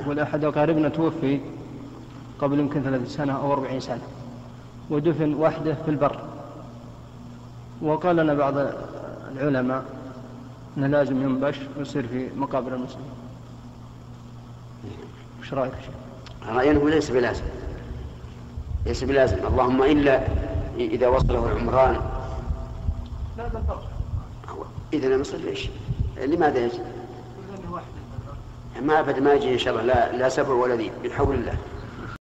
يقول أحد أقاربنا توفي قبل يمكن ثلاث سنة أو أربعين سنة ودفن وحده في البر وقال لنا بعض العلماء أنه لازم ينبش ويصير في مقابر المسلمين وش رأيك؟ رأيي أنه ليس بلازم ليس بلازم اللهم إلا إذا وصله العمران لا إذا لم يصل ليش؟ لماذا يجب؟ ما أبدا ما يجي إن شاء الله لا, لا سبع ولا ذي بحول الله.